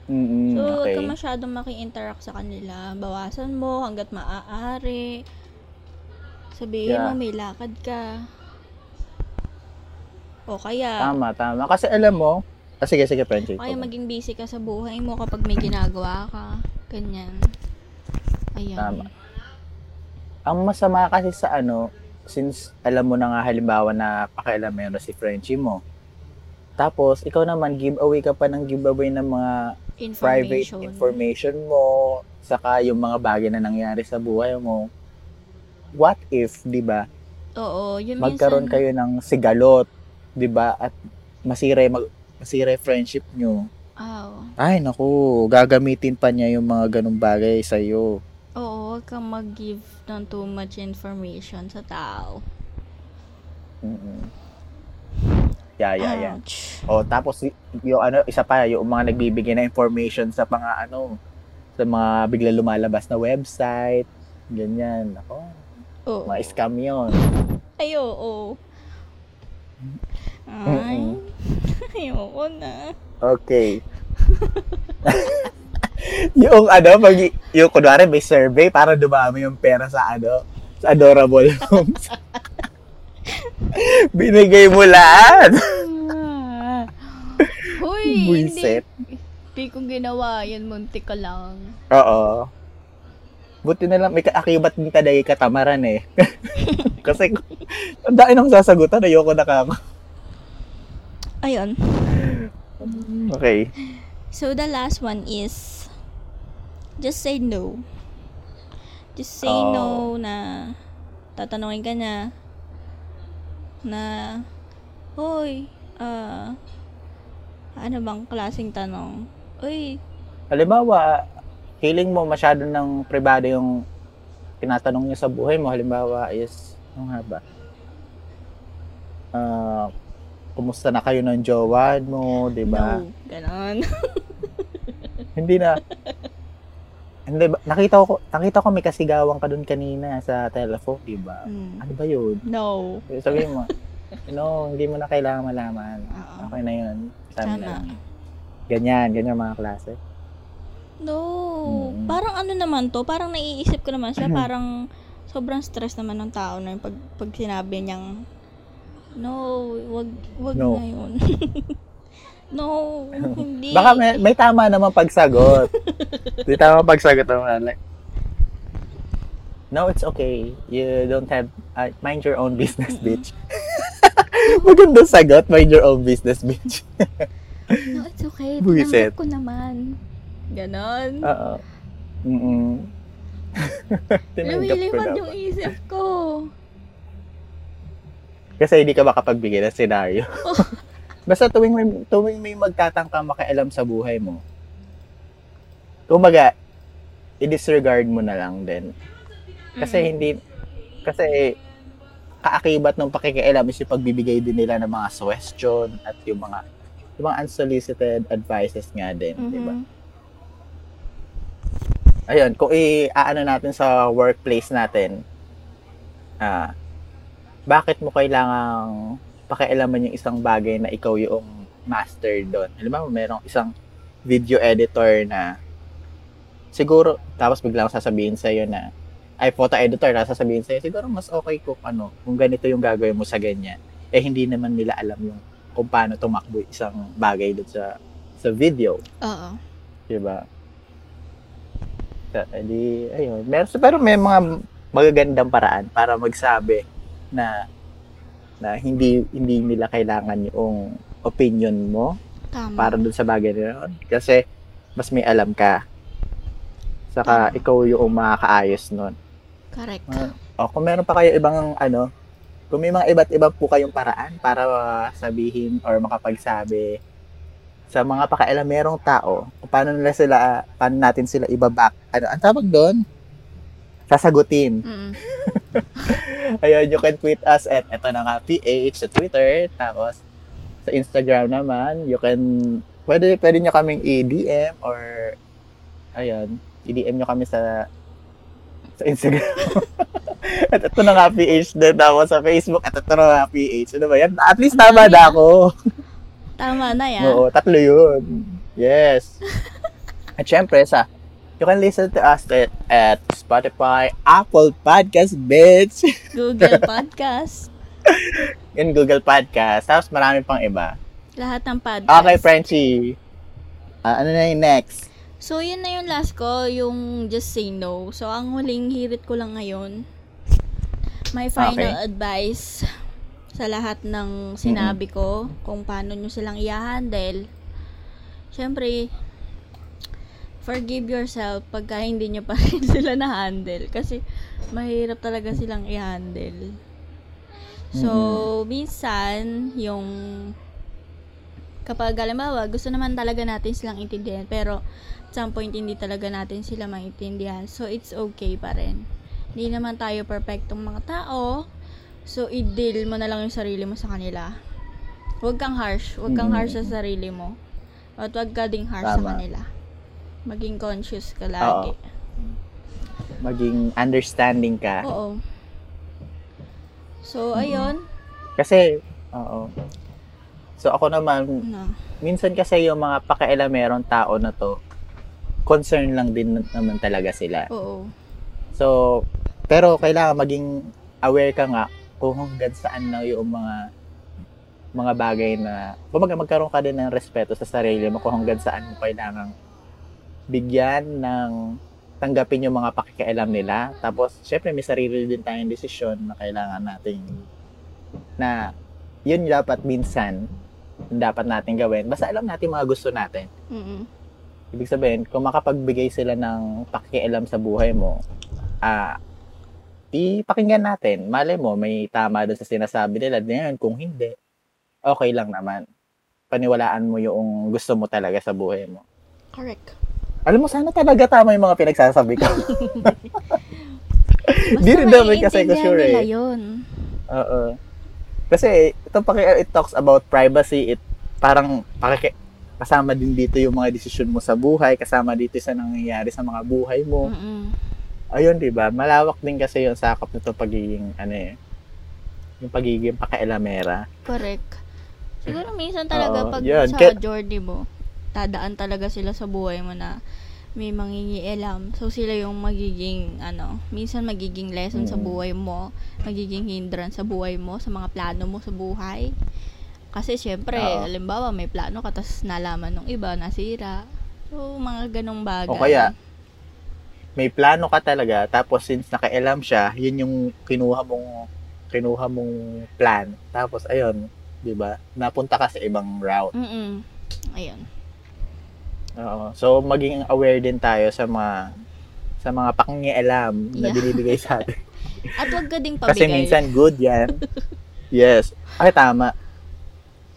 Mm-mm, So, huwag okay. ka masyadong maki-interact sa kanila. Bawasan mo hanggat maaari. Sabihin Yeah. mo, may lakad ka. O kaya, Tama, tama. Kasi alam mo, ah, sige, sige, Frenchie. o kaya maging busy ka sa buhay mo kapag may ginagawa ka. Ganyan. Ayan. Tama. Ang masama kasi sa ano, since alam mo na nga halimbawa na pakialamero si Frenchie mo, tapos ikaw naman giveaway ka pa ng giveaway ng mga private Information. information mo, saka yung mga bagay na nangyari sa buhay mo. What if, 'di ba? Oo, yun Magkaroon minsan, kayo ng sigalot, 'di ba? At masira mag, masira friendship nyo. Oo. Ay, naku, gagamitin pa niya yung mga ganung bagay sa iyo. Oo, huwag kang mag-give ng too much information sa tao. Yeah, yeah, yeah. Ouch. O tapos yung ano, isa pa yung mga nagbibigay na information sa mga ano sa mga bigla lumalabas na website, ganyan. Ako, Oo. mga scam 'yon. Ay, oo. Ay, ayoko na. Okay. yung ano, pag yung kunwari may survey para dumami yung pera sa ano, adorable homes. Binigay mo lahat. Ah. Hoy, hindi. Hindi ko ginawa yan, munti ka lang. Oo. Buti na lang, may kaakibat din taday katamaran eh. Kasi, ang dahil nang sasagutan, ayoko na ka. Ayun. Okay. So, the last one is, just say no. Just say Oh. no na tatanungin ka na na, Hoy, ah, ano bang klaseng tanong? Uy, Halimbawa, feeling mo masyado ng privado yung tinatanong niya sa buhay mo. Halimbawa is, ano nga ba? Ah, kumusta na kayo ng jowa mo, di ba? no. Ganon. Hindi na. Hindi ba? Nakita ko, nakita ko may kasigawan ka dun kanina sa telephone, di ba? Mm. Ano ba yun? No. Sabihin mo, no, hindi mo na kailangan malaman. Oo. Okay na yun. Sabi na Sana. lang. Ganyan, ganyan mga klase. No. Mm. Parang ano naman to, parang naiisip ko naman siya, Mhm. parang sobrang stress naman ng tao na yung pag, pag sinabi niyang, no, wag, wag No. na yun. no, hindi. Baka may, may tama naman pagsagot. May tama pagsagot naman. Like, no, it's okay. You don't have, uh, mind your own business, bitch. Magandang sagot, mind your own business, bitch. No, it's okay. Tinanggap ko naman. Ganon. Oo. Mm-mm. Lumilipad yung isip ko. Kasi hindi ka makapagbigay ng senaryo. Basta tuwing may, tuwing may magtatangka makialam sa buhay mo, kumbaga, i-disregard mo na lang din. Kasi Mm. hindi, kasi kaakibat ng pakikialam is yung pagbibigay din nila ng mga suggestion at yung mga yung mga unsolicited advices nga din, di ba? Mhm. Ayun, kung i-aano natin sa workplace natin, ah, bakit mo kailangang pakialaman yung isang bagay na ikaw yung master doon? Alam mo, merong isang video editor na siguro, tapos biglang sasabihin sa'yo na, ay, photo editor, na sasabihin sa'yo, siguro mas okay kung ano, kung ganito yung gagawin mo sa ganyan. Eh, hindi naman nila alam yung kung paano tumakbo isang bagay doon sa sa video. Oo. Diba? Edi, ayun. Meron, pero may mga magagandang paraan para magsabi na na hindi hindi nila kailangan yung opinion mo Tama. para dun sa bagay na yun. Kasi mas may alam ka. Saka Tama. ikaw yung makakaayos nun. Correct. O kung meron pa kayo ibang ano, kung may mga iba't iba po kayong paraan para sabihin or makapagsabi sa mga pakailamerong tao, kung paano nila sila, paano natin sila ibabak, ano, ang tawag doon? Sasagutin. Mm. Ayun, you can tweet us at eto na nga, PH sa Twitter. Tapos, sa Instagram naman, you can, pwede, pwede nyo kaming i-DM or, ayun, i-DM nyo kami sa sa Instagram. at ito na nga, PH din ako sa Facebook. At ito na nga, PH. Ano ba yan? At least tama na ako. Tama na yan. Oo, tatlo yun. Yes. at syempre, sa You can listen to us at, at Spotify, Apple Podcast, bitch, Google Podcast. and Google Podcast. Tapos marami pang iba. Lahat ng podcast. Okay, Frenchie. Ah, ano na yung next? So, yun na yung last ko, yung just say no. So, ang huling hirit ko lang ngayon, my final advice sa lahat ng sinabi ko, kung paano nyo silang i-handle. Siyempre, forgive yourself pagka hindi nyo pa rin sila na-handle. Kasi, mahirap talaga silang i-handle. So, minsan, yung kapag halimbawa, gusto naman talaga natin silang intindihan, pero at some point, hindi talaga natin sila maintindihan. So, it's okay pa rin. Hindi naman tayo perfectong mga tao. So, i-deal mo na lang yung sarili mo sa kanila. Huwag kang harsh. Huwag kang Mm. harsh sa sarili mo. At huwag ka ding harsh sa Tama. kanila. Maging conscious ka lagi. Maging understanding ka. Oo. So, ayun. Kasi, oo. So, ako naman, No. minsan kasi yung mga pakialamerong tao na to, concern lang din naman talaga sila. Oo. So, pero kailangan maging aware ka nga kung hanggang saan lang yung mga mga bagay na kumbaga magkaroon ka din ng respeto sa sarili mo kung hanggang saan mo kailangan bigyan ng tanggapin yung mga pakikialam nila. Tapos, syempre, may sarili din tayong desisyon na kailangan nating na yun dapat minsan dapat natin gawin. Basta alam natin mga gusto natin. Mm-mm. Ibig sabihin, kung makapagbigay sila ng pakikialam sa buhay mo, ah, di pakinggan natin. Malay mo, may tama doon sa sinasabi nila. Ngayon, kung hindi, okay lang naman. Paniwalaan mo yung gusto mo talaga sa buhay mo. Correct. Alam mo, sana talaga tama yung mga pinagsasabi ko. Di rin naman kasi ko sure eh. yun. Oo. Kasi ito paki it talks about privacy, it parang pakiki kasama din dito yung mga desisyon mo sa buhay, kasama dito sa nangyayari sa mga buhay mo. Mm-mm. Ayun, 'di ba? Malawak din kasi yung sakop nito pagiging ano eh, yung pagiging pakailamera. Correct. Siguro minsan talaga Oo, pag yun. sa journey mo, tadaan talaga sila sa buhay mo na may mangingialam. So sila yung magiging ano, minsan magiging lesson sa Mm. buhay mo, magiging hindrance sa buhay mo, sa mga plano mo sa buhay. Kasi syempre, Oo. halimbawa may plano ka tapos nalaman ng iba nasira. So mga ganong bagay. O kaya, may plano ka talaga, tapos since nakailam siya, yun yung kinuha mong kinuha mong plan. Tapos ayun, 'di ba? Napunta ka sa ibang route. Mm. Ayun. Oo. So maging aware din tayo sa mga sa mga pakingialam na Yeah. binibigay sa atin. At wag ka ding pabigay. Kasi minsan good yan. yes. Ay, tama.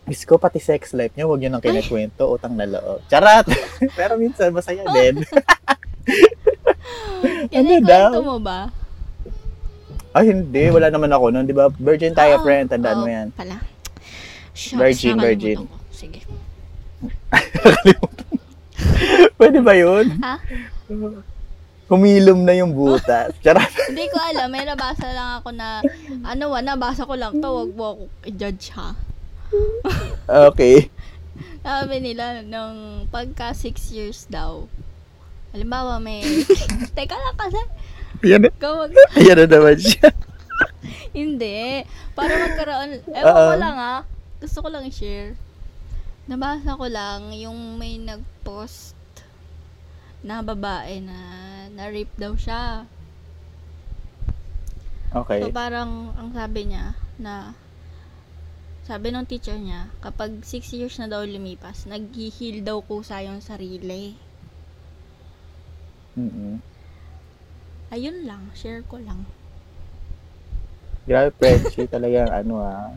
Miss ko, pati sex life niya, huwag yun ang kinikwento, utang na loob. Charat! Pero minsan, masaya din. Yan Ano mo ba? Ay, hindi. Wala naman ako nun. Di ba? Virgin tayo, Oo, friend. Tandaan oo mo yan. Pala. Shucks, Virgin, virgin. ko. Sige. Pwede ba yun? Ha? Humilom na yung butas. Charat! Hindi ko alam. May nabasa lang ako na, ano wa, nabasa ko lang to. Wag mo ako i-judge ha. Okay. Sabi nila, nung pagka 6 years daw, halimbawa may, teka lang kasi, Yan, na- kung mag, yan na naman siya. hindi, para magkaroon, ewan ko lang ha, gusto ko lang i-share. Nabasa ko lang, yung may nag-post na babae na na-rape daw siya. Okay. So parang ang sabi niya na sabi ng teacher niya, kapag 6 years na daw lumipas, nag-heal daw kusa yung sarili. Mm-mm. Ayun lang, share ko lang. Grabe, Frenchie. Talagang ano ah.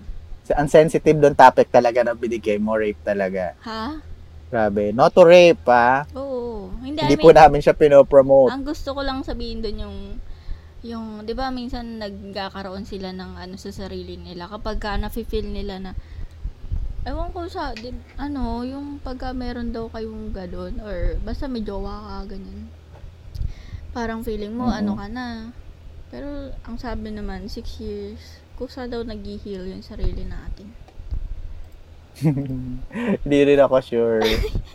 Ang sensitive doon topic talaga na binigay mo, rape talaga. Ha? Grabe. Not to rape, ah. Oo. Hindi, Hindi I po mean, namin siya pinopromote. ang gusto ko lang sabihin doon yung yung 'di ba minsan nagkakaroon sila ng ano sa sarili nila kapag ka nafi-feel nila na ewan ko sa di, ano yung pagka meron daw kayong gadon or basta may jowa ka ganyan parang feeling mo Mhm. ano ka na pero ang sabi naman 6 years kusa daw nag-heal yung sarili natin Hindi rin ako sure.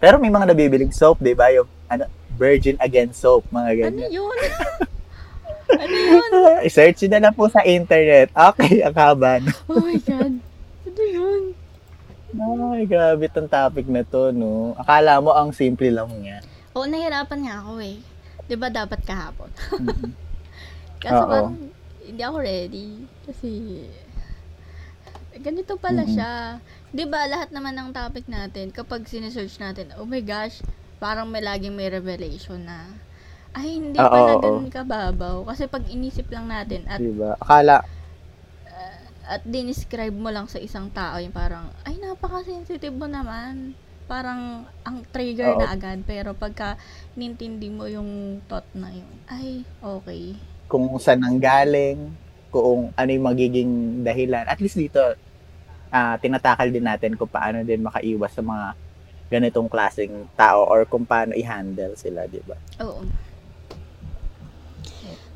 Pero may mga nabibiling soap, di ba? Yung ano, virgin again soap, mga ano ganyan. yun ano yun I-search na lang po sa internet. Okay, no? oh my god ano yun Ay, grabe tong topic na to, no? Akala mo ang simple lang niya. Oo, nahirapan nga ako eh. 'Di ba dapat kahapon? Kasi Oo. parang hindi ako ready. Kasi ganito pala Mhm. siya. 'Di ba lahat naman ng topic natin kapag sinesearch natin, oh my gosh, parang may laging may revelation na ay hindi Oo, pala oo. ganun kababaw. Kasi pag inisip lang natin at Di ba? Akala, at dinescribe mo lang sa isang tao yung parang ay napaka-sensitive mo naman. Parang ang trigger Oo. na agad pero pagka nintindi mo yung thought na yun, ay okay. Kung saan nang galing, kung ano yung magiging dahilan. At least dito, ah tinatakal din natin kung paano din makaiwas sa mga ganitong klaseng tao or kung paano i-handle sila, di ba? Oo.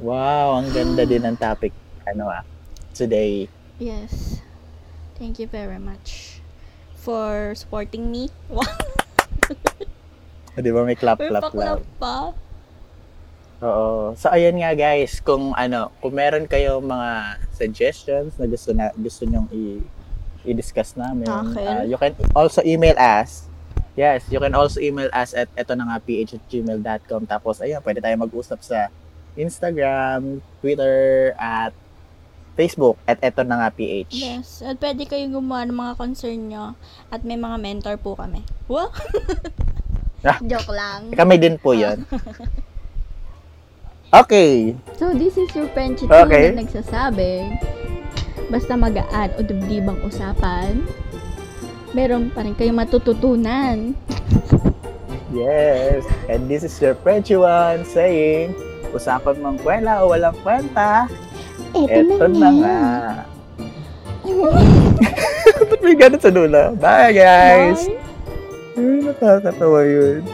Wow, ang ganda din ng topic, ano ah, today. Yes. Thank you very much for supporting me. Wow. Di ba may clap, May clap, paklap clap. pa. Oo. So ayan nga guys, kung ano, kung meron kayo mga suggestions na gusto na gusto niyo i i-discuss namin, Akin? uh, you can also email us. Yes, you can also email us at eto na nga ph@gmail.com. Tapos ayun, pwede tayo mag-usap sa Instagram, Twitter, at Facebook at eto na nga ph. Yes. At pwede kayong gumawa ng mga concern nyo. At may mga mentor po kami. Wow! Ah. Joke lang. Kami din po 'yon. Okay. So, this is your Chichu Okay. na nagsasabi, basta magaan o dibdibang usapan, meron pa rin kayong matututunan. Yes. And this is your one saying, usapan mang kwela o walang kwenta, Eto, eto na nga. Ba't may ganun sa dula? Bye, guys! Bye! Ay, nakakatawa yun.